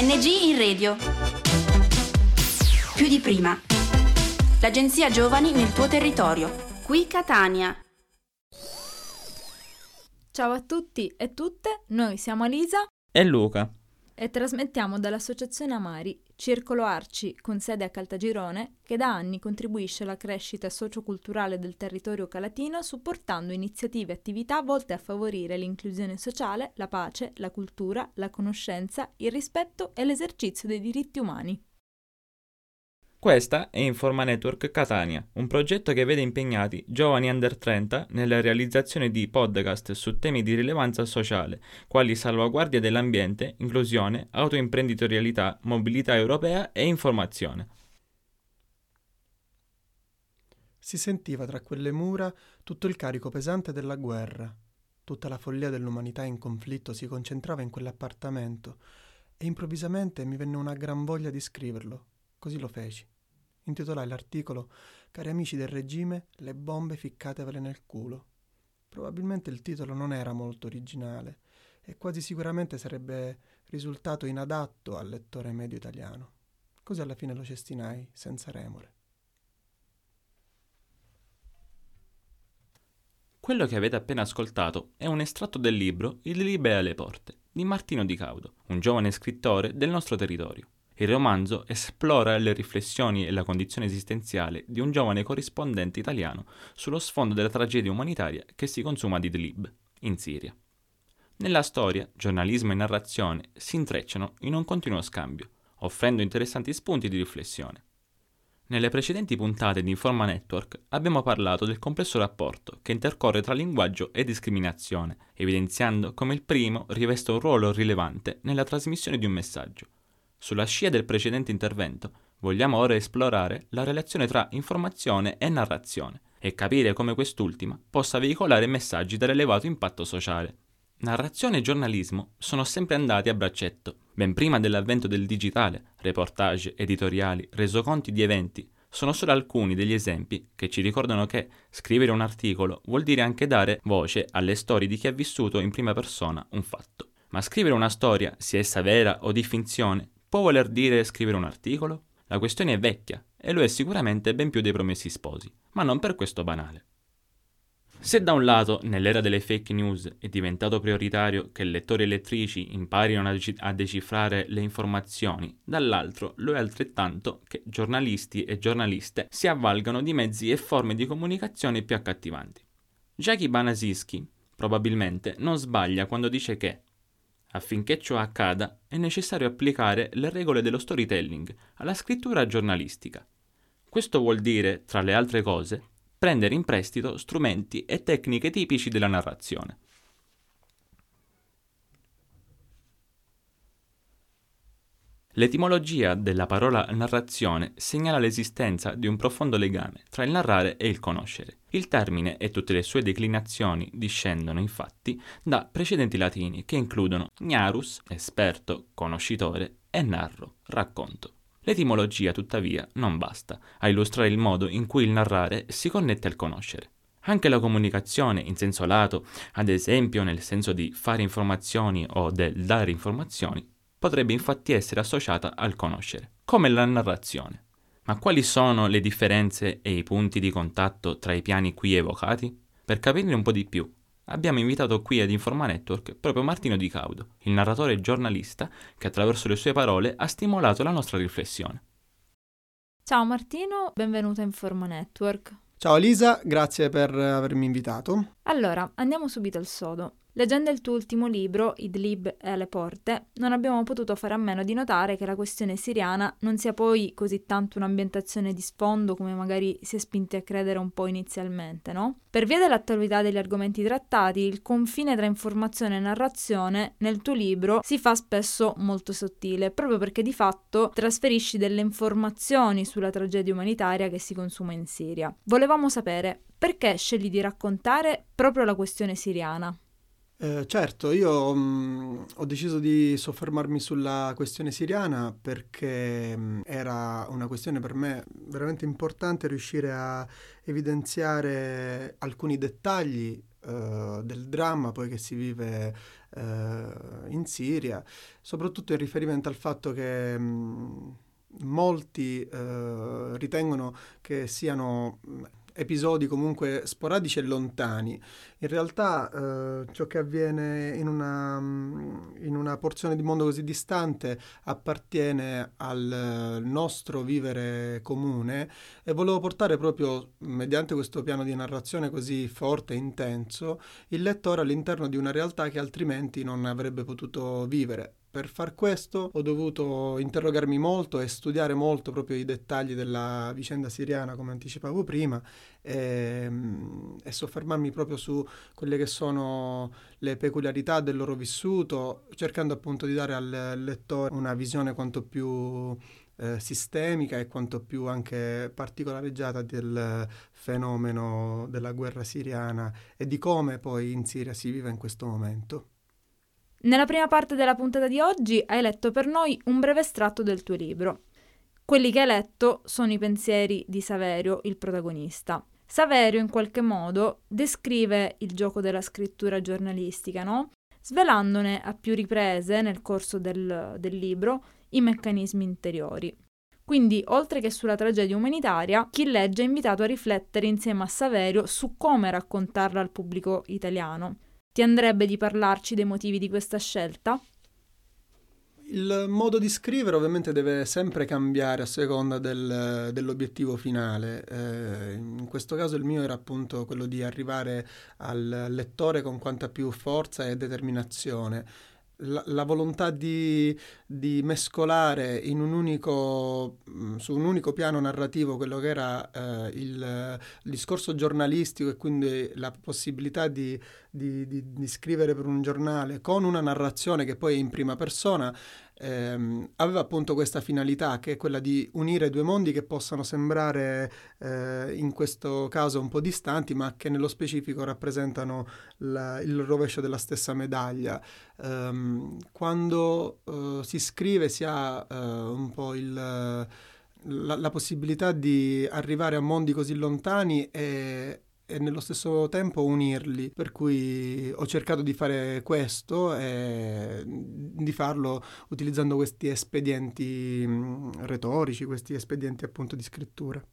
ANG in radio. Più di prima. L'agenzia Giovani nel tuo territorio. Qui Catania. Ciao a tutti e tutte, noi siamo Alisa e Luca e trasmettiamo dall'Associazione Amari, Circolo Arci con sede a Caltagirone, che da anni contribuisce alla crescita socioculturale del territorio calatino supportando iniziative e attività volte a favorire l'inclusione sociale, la pace, la cultura, la conoscenza, il rispetto e l'esercizio dei diritti umani. Questa è Informa Network Catania, un progetto che vede impegnati giovani under 30 nella realizzazione di podcast su temi di rilevanza sociale, quali salvaguardia dell'ambiente, inclusione, autoimprenditorialità, mobilità europea e informazione. Si sentiva tra quelle mura tutto il carico pesante della guerra. Tutta la follia dell'umanità in conflitto si concentrava in quell'appartamento e improvvisamente mi venne una gran voglia di scriverlo Così lo feci. Intitolai l'articolo Cari amici del regime, le bombe ficcatevele nel culo. Probabilmente il titolo non era molto originale e quasi sicuramente sarebbe risultato inadatto al lettore medio italiano. Così alla fine lo cestinai senza remore. Quello che avete appena ascoltato è un estratto del libro Il Libe alle porte di Martino Di Caudo, un giovane scrittore del nostro territorio. Il romanzo esplora le riflessioni e la condizione esistenziale di un giovane corrispondente italiano sullo sfondo della tragedia umanitaria che si consuma ad Idlib, in Siria. Nella storia, giornalismo e narrazione si intrecciano in un continuo scambio, offrendo interessanti spunti di riflessione. Nelle precedenti puntate di Informa Network abbiamo parlato del complesso rapporto che intercorre tra linguaggio e discriminazione, evidenziando come il primo riveste un ruolo rilevante nella trasmissione di un messaggio, sulla scia del precedente intervento, vogliamo ora esplorare la relazione tra informazione e narrazione e capire come quest'ultima possa veicolare messaggi dall'elevato impatto sociale. Narrazione e giornalismo sono sempre andati a braccetto, ben prima dell'avvento del digitale, reportage, editoriali, resoconti di eventi, sono solo alcuni degli esempi che ci ricordano che scrivere un articolo vuol dire anche dare voce alle storie di chi ha vissuto in prima persona un fatto. Ma scrivere una storia, sia essa vera o di finzione, Può voler dire scrivere un articolo? La questione è vecchia e lo è sicuramente ben più dei promessi sposi, ma non per questo banale. Se da un lato, nell'era delle fake news, è diventato prioritario che lettori e lettrici imparino a decifrare le informazioni, dall'altro lo è altrettanto che giornalisti e giornaliste si avvalgano di mezzi e forme di comunicazione più accattivanti. Jackie Banasischi, probabilmente, non sbaglia quando dice che Affinché ciò accada è necessario applicare le regole dello storytelling alla scrittura giornalistica. Questo vuol dire, tra le altre cose, prendere in prestito strumenti e tecniche tipici della narrazione. L'etimologia della parola narrazione segnala l'esistenza di un profondo legame tra il narrare e il conoscere. Il termine e tutte le sue declinazioni discendono infatti da precedenti latini che includono gnarus, esperto, conoscitore, e narro, racconto. L'etimologia, tuttavia, non basta a illustrare il modo in cui il narrare si connette al conoscere. Anche la comunicazione in senso lato, ad esempio nel senso di fare informazioni o del dare informazioni, potrebbe infatti essere associata al conoscere, come la narrazione. Ma quali sono le differenze e i punti di contatto tra i piani qui evocati? Per capirne un po' di più, abbiamo invitato qui ad Informa Network proprio Martino Di Caudo, il narratore e giornalista che attraverso le sue parole ha stimolato la nostra riflessione. Ciao Martino, benvenuto a Informa Network. Ciao Elisa, grazie per avermi invitato. Allora, andiamo subito al sodo. Leggendo il tuo ultimo libro, Idlib è alle porte, non abbiamo potuto fare a meno di notare che la questione siriana non sia poi così tanto un'ambientazione di sfondo come magari si è spinti a credere un po' inizialmente, no? Per via dell'attualità degli argomenti trattati, il confine tra informazione e narrazione nel tuo libro si fa spesso molto sottile, proprio perché di fatto trasferisci delle informazioni sulla tragedia umanitaria che si consuma in Siria. Volevamo sapere perché scegli di raccontare proprio la questione siriana. Eh, certo, io mh, mm, ho deciso di soffermarmi sulla questione siriana perché mh, mm, era una questione per me veramente importante riuscire a evidenziare alcuni dettagli uh, del dramma poi che si vive eh, in Siria, soprattutto in riferimento al fatto che mh, molti eh, ritengono che siano episodi comunque sporadici e lontani. In realtà eh, ciò che avviene in una, in una, porzione di mondo così distante appartiene al nostro vivere comune e volevo portare proprio mediante questo piano di narrazione così forte e intenso il lettore all'interno di una realtà che altrimenti non avrebbe potuto vivere. Per far questo ho dovuto interrogarmi molto e studiare molto proprio i dettagli della vicenda siriana, come anticipavo prima, e, mm, e, soffermarmi proprio su quelle che sono le peculiarità del loro vissuto, cercando appunto di dare al lettore una visione quanto più eh, sistemica e quanto più anche particolareggiata del fenomeno della guerra siriana e di come poi in Siria si vive in questo momento. Nella prima parte della puntata di oggi hai letto per noi un breve estratto del tuo libro. Quelli che hai letto sono i pensieri di Saverio, il protagonista. Saverio in qualche modo descrive il gioco della scrittura giornalistica, no? Svelandone a più riprese nel corso del, del libro i meccanismi interiori. Quindi, oltre che sulla tragedia umanitaria, chi legge è invitato a riflettere insieme a Saverio su come raccontarla al pubblico italiano ti andrebbe di parlarci dei motivi di questa scelta? Il modo di scrivere ovviamente deve sempre cambiare a seconda del, dell'obiettivo finale. Eh, in questo caso il mio era appunto quello di arrivare al lettore con quanta più forza e determinazione la, la volontà di, di, mescolare un unico, mm, su un unico piano narrativo quello che era eh, il, il, discorso giornalistico e quindi la possibilità di, di, di, scrivere per un giornale con una narrazione che poi è in prima persona ehm, aveva appunto questa finalità che è quella di unire due mondi che possano sembrare eh, in questo caso un po' distanti ma che nello specifico rappresentano la, il rovescio della stessa medaglia. Um, quando uh, si scrive si ha uh, un po' il... La, la, possibilità di arrivare a mondi così lontani e, e nello stesso tempo unirli. Per cui ho cercato di fare questo e di farlo utilizzando questi espedienti mm, retorici, questi espedienti appunto di scrittura.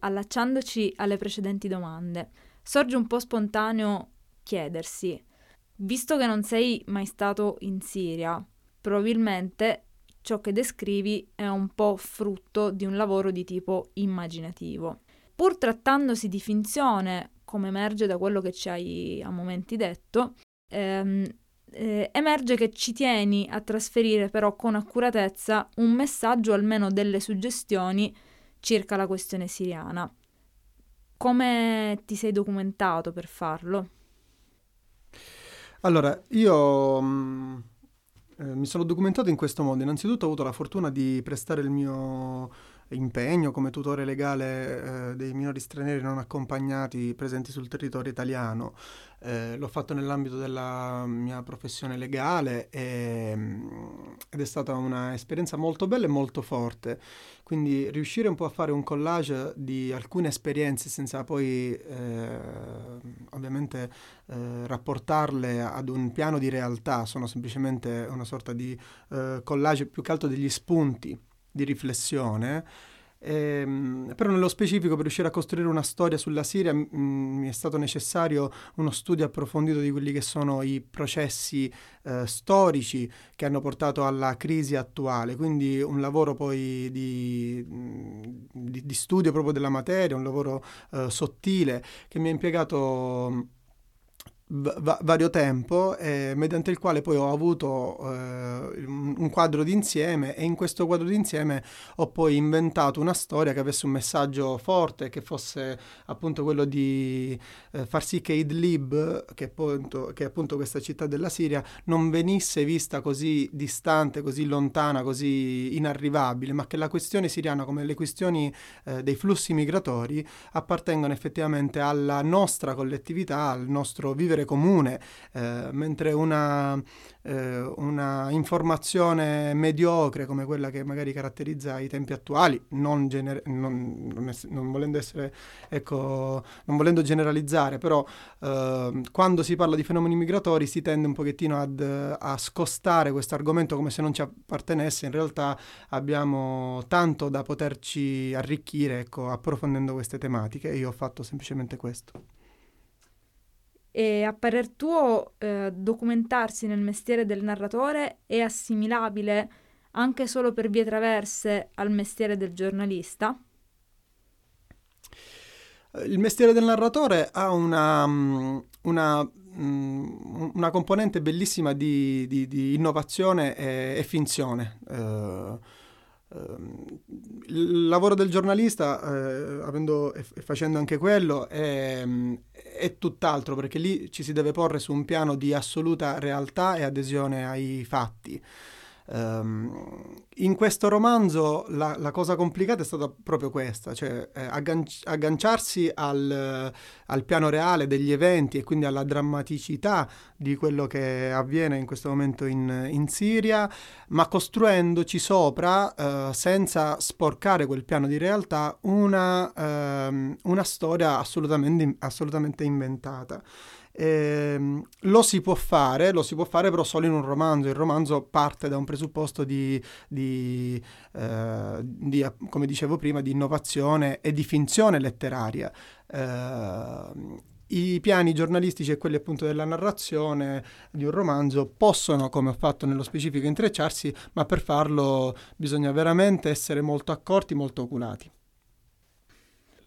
Allacciandoci alle precedenti domande, sorge un po' spontaneo chiedersi, visto che non sei mai stato in Siria, probabilmente ciò che descrivi è un po' frutto di un lavoro di tipo immaginativo. Pur trattandosi di finzione, come emerge da quello che ci hai a momenti detto, ehm, eh, emerge che ci tieni a trasferire però con accuratezza un messaggio, almeno delle suggestioni, circa la questione siriana. Come ti sei documentato per farlo? Allora, io mh, mm, mi sono documentato in questo modo. Innanzitutto ho avuto la fortuna di prestare il mio impegno come tutore legale eh, dei minori stranieri non accompagnati presenti sul territorio italiano. Eh, l'ho fatto nell'ambito della mia professione legale e, mm, ed è stata un'esperienza molto bella e molto forte. Quindi riuscire un po' a fare un collage di alcune esperienze senza poi eh, ovviamente eh, rapportarle ad un piano di realtà, sono semplicemente una sorta di eh, collage più che altro degli spunti di riflessione Ehm, però nello specifico per riuscire a costruire una storia sulla Siria mh, mi è stato necessario uno studio approfondito di quelli che sono i processi eh, storici che hanno portato alla crisi attuale, quindi un lavoro poi di, di, di studio proprio della materia, un lavoro eh, sottile che mi ha impiegato va- vario tempo, eh, mediante il quale poi ho avuto eh, un quadro d'insieme e in questo quadro d'insieme ho poi inventato una storia che avesse un messaggio forte, che fosse appunto quello di eh, far sì che Idlib, che, appunto, che è appunto questa città della Siria, non venisse vista così distante, così lontana, così inarrivabile, ma che la questione siriana, come le questioni eh, dei flussi migratori, appartengono effettivamente alla nostra collettività, al nostro vivere essere comune, eh, mentre una, eh, una, informazione mediocre come quella che magari caratterizza i tempi attuali, non, gener- non, non, ess- non volendo, essere, ecco, volendo generalizzare, però eh, quando si parla di fenomeni migratori si tende un pochettino ad, a scostare questo argomento come se non ci appartenesse, in realtà abbiamo tanto da poterci arricchire ecco, approfondendo queste tematiche e io ho fatto semplicemente questo. E a parer tuo eh, documentarsi nel mestiere del narratore è assimilabile anche solo per vie traverse al mestiere del giornalista? Il mestiere del narratore ha una, mm, una, mm, una componente bellissima di, di, di innovazione e, e finzione. Uh, il lavoro del giornalista, eh, avendo, e facendo anche quello, è, è, tutt'altro perché lì ci si deve porre su un piano di assoluta realtà e adesione ai fatti. Um, in questo romanzo la, la, cosa complicata è stata proprio questa, cioè eh, agganci- agganciarsi al, al, piano reale degli eventi e quindi alla drammaticità di quello che avviene in questo momento in, in Siria, ma costruendoci sopra, eh, senza sporcare quel piano di realtà, una, eh, una storia assolutamente, assolutamente inventata. Eh, lo si può fare, lo si può fare però solo in un romanzo. Il romanzo parte da un presupposto di, di, eh, di come dicevo prima, di innovazione e di finzione letteraria. Eh, i piani giornalistici e quelli appunto della narrazione di un romanzo possono, come ho fatto nello specifico, intrecciarsi, ma per farlo bisogna veramente essere molto accorti, molto oculati.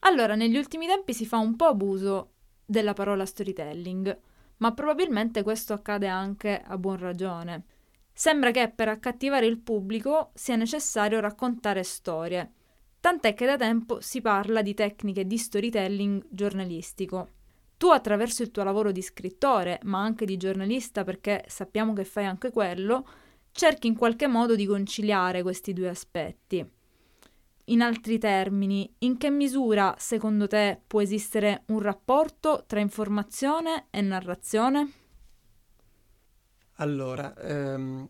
Allora, negli ultimi tempi si fa un po' abuso della parola storytelling, ma probabilmente questo accade anche a buon ragione. Sembra che per accattivare il pubblico sia necessario raccontare storie, tant'è che da tempo si parla di tecniche di storytelling giornalistico. Tu attraverso il tuo lavoro di scrittore, ma anche di giornalista, perché sappiamo che fai anche quello, cerchi in qualche modo di conciliare questi due aspetti. In altri termini, in che misura secondo te può esistere un rapporto tra informazione e narrazione? Allora, ehm,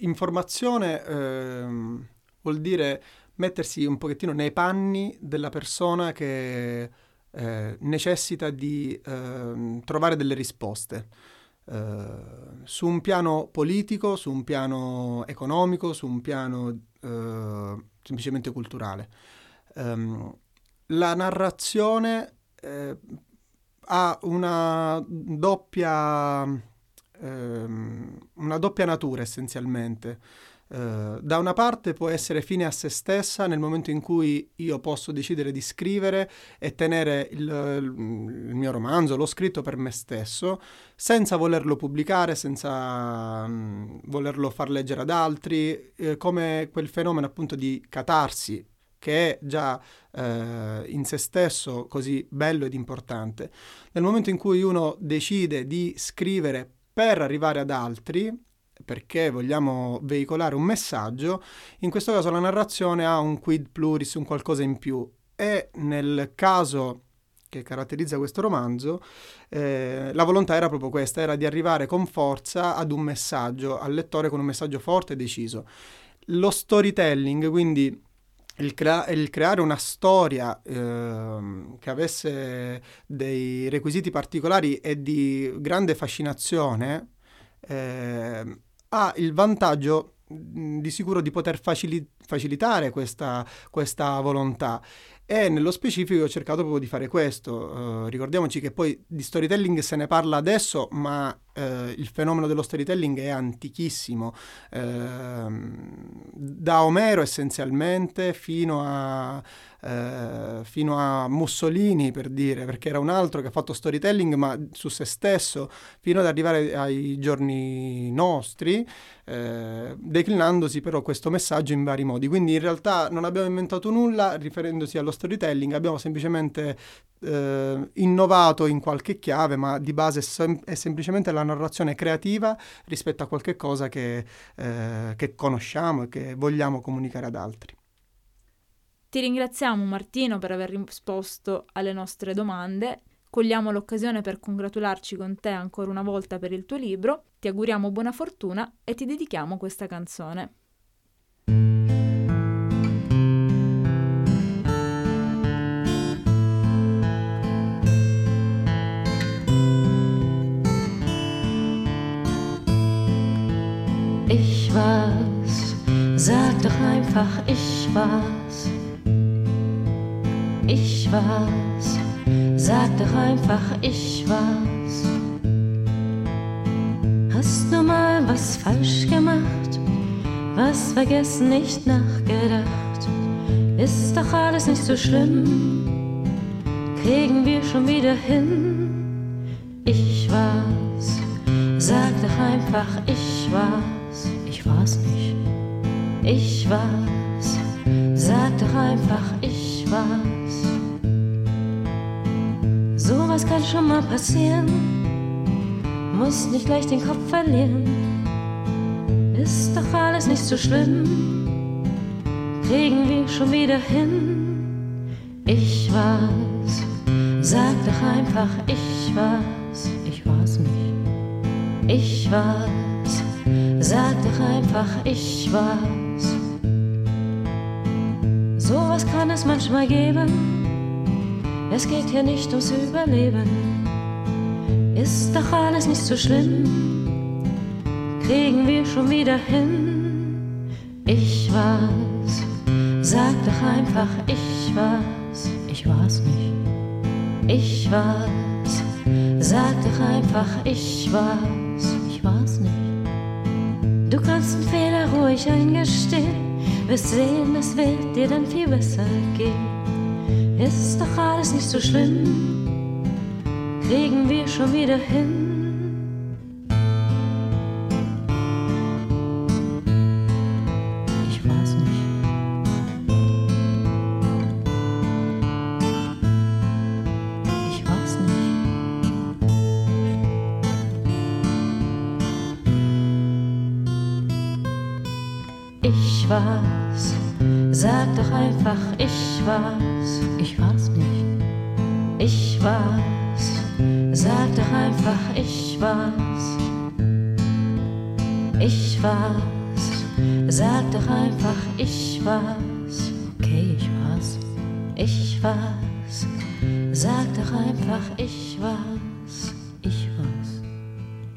informazione ehm, vuol dire mettersi un pochettino nei panni della persona che eh, necessita di eh, trovare delle risposte. Uh, su un piano politico, su un piano economico, su un piano uh, semplicemente culturale. Um, la narrazione eh, ha una doppia, ehm, una doppia natura essenzialmente. Uh, da una parte può essere fine a se stessa nel momento in cui io posso decidere di scrivere e tenere il, il, mio romanzo, l'ho scritto per me stesso, senza volerlo pubblicare, senza um, volerlo far leggere ad altri, eh, come quel fenomeno appunto di catarsi che è già eh, in se stesso così bello ed importante. Nel momento in cui uno decide di scrivere per arrivare ad altri, perché vogliamo veicolare un messaggio, in questo caso la narrazione ha un quid pluris, un qualcosa in più. E nel caso che caratterizza questo romanzo, eh, la volontà era proprio questa, era di arrivare con forza ad un messaggio, al lettore con un messaggio forte e deciso. Lo storytelling, quindi il, crea- il creare una storia eh, che avesse dei requisiti particolari e di grande fascinazione, eh, ha il vantaggio di sicuro di poter facili- facilitare questa, questa volontà e nello specifico ho cercato proprio di fare questo. Uh, ricordiamoci che poi di storytelling se ne parla adesso, ma uh, il fenomeno dello storytelling è antichissimo, uh, da Omero essenzialmente fino a, fino a, Mussolini per dire, perché era un altro che ha fatto storytelling ma su se stesso, fino ad arrivare ai giorni nostri, declinandosi però questo messaggio in vari modi. Quindi in realtà non abbiamo inventato nulla riferendosi allo storytelling, abbiamo semplicemente eh, innovato in qualche chiave, ma di base sem- è semplicemente la narrazione creativa rispetto a qualche cosa che, eh, che conosciamo e che vogliamo comunicare ad altri. Ti ringraziamo Martino per aver risposto alle nostre domande. cogliamo l'occasione per congratularci con te ancora una volta per il tuo libro, ti auguriamo buona fortuna e ti dedichiamo questa canzone. Einfach, ich war's. Ich war's, sag doch einfach, ich war's. Hast du mal was falsch gemacht, was vergessen, nicht nachgedacht? Ist doch alles nicht so schlimm, kriegen wir schon wieder hin. Ich war's, sag doch einfach, ich war's. Ich war's nicht, ich war's, sag doch einfach, ich war's. Sowas kann schon mal passieren, muss nicht gleich den Kopf verlieren. Ist doch alles nicht so schlimm, kriegen wir schon wieder hin. Ich war's, sag doch einfach, ich war's. Ich war's nicht, ich war's, sag doch einfach, ich war's. Sowas kann es manchmal geben es geht hier nicht ums Überleben. Ist doch alles nicht so schlimm. Kriegen wir schon wieder hin. Ich war's. Sag doch einfach, ich war's. Ich war's nicht. Ich war's. Sag doch einfach, ich war's. Ich war's nicht. Du kannst einen Fehler ruhig eingestehen. Wirst sehen, es wird dir dann viel besser gehen. Ist doch alles nicht so schlimm, kriegen wir schon wieder hin. War's. Ich war's nicht. Ich war's. Sag doch einfach, ich war's. Ich war's. Sag doch einfach, ich war's. Okay, ich war's. Ich war's. Sag doch einfach, ich war's. Ich war's.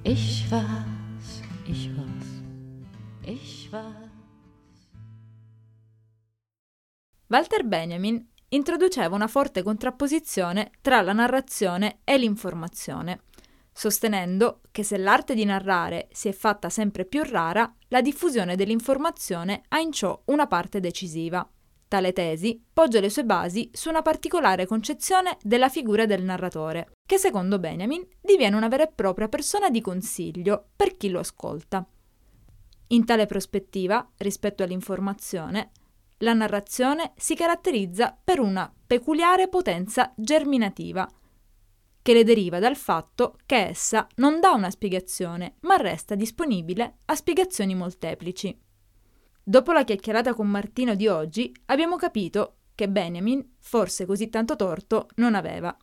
Ich war's. Walter Benjamin introduceva una forte contrapposizione tra la narrazione e l'informazione, sostenendo che se l'arte di narrare si è fatta sempre più rara, la diffusione dell'informazione ha in ciò una parte decisiva. Tale tesi poggia le sue basi su una particolare concezione della figura del narratore, che secondo Benjamin diviene una vera e propria persona di consiglio per chi lo ascolta. In tale prospettiva, rispetto all'informazione, la narrazione si caratterizza per una peculiare potenza germinativa, che le deriva dal fatto che essa non dà una spiegazione, ma resta disponibile a spiegazioni molteplici. Dopo la chiacchierata con Martino di oggi, abbiamo capito che Benjamin forse così tanto torto non aveva.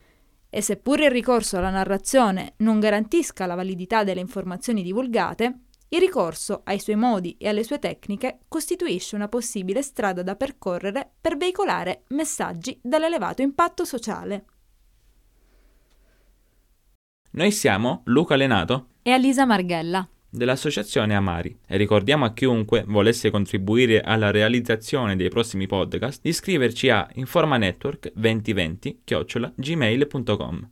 E seppur il ricorso alla narrazione non garantisca la validità delle informazioni divulgate, il ricorso ai suoi modi e alle sue tecniche costituisce una possibile strada da percorrere per veicolare messaggi dall'elevato impatto sociale. Noi siamo Luca Lenato e Alisa Marghella dell'associazione Amari e ricordiamo a chiunque volesse contribuire alla realizzazione dei prossimi podcast di iscriverci a informanetwork 2020 gmail.com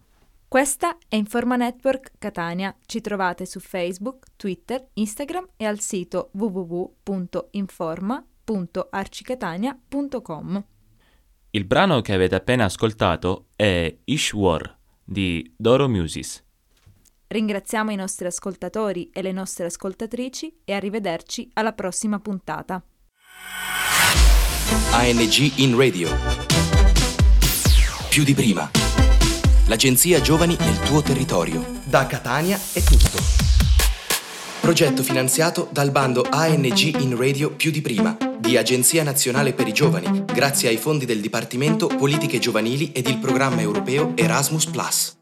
questa è Informa Network Catania. Ci trovate su Facebook, Twitter, Instagram e al sito www.informa.arcicatania.com. Il brano che avete appena ascoltato è Ishwar di Doro Musis. Ringraziamo i nostri ascoltatori e le nostre ascoltatrici e arrivederci alla prossima puntata. ANG in radio. Più di prima. L'agenzia Giovani nel tuo territorio. Da Catania è tutto. Progetto finanziato dal bando ANG in Radio più di prima di Agenzia Nazionale per i Giovani, grazie ai fondi del Dipartimento Politiche Giovanili ed il programma europeo Erasmus ⁇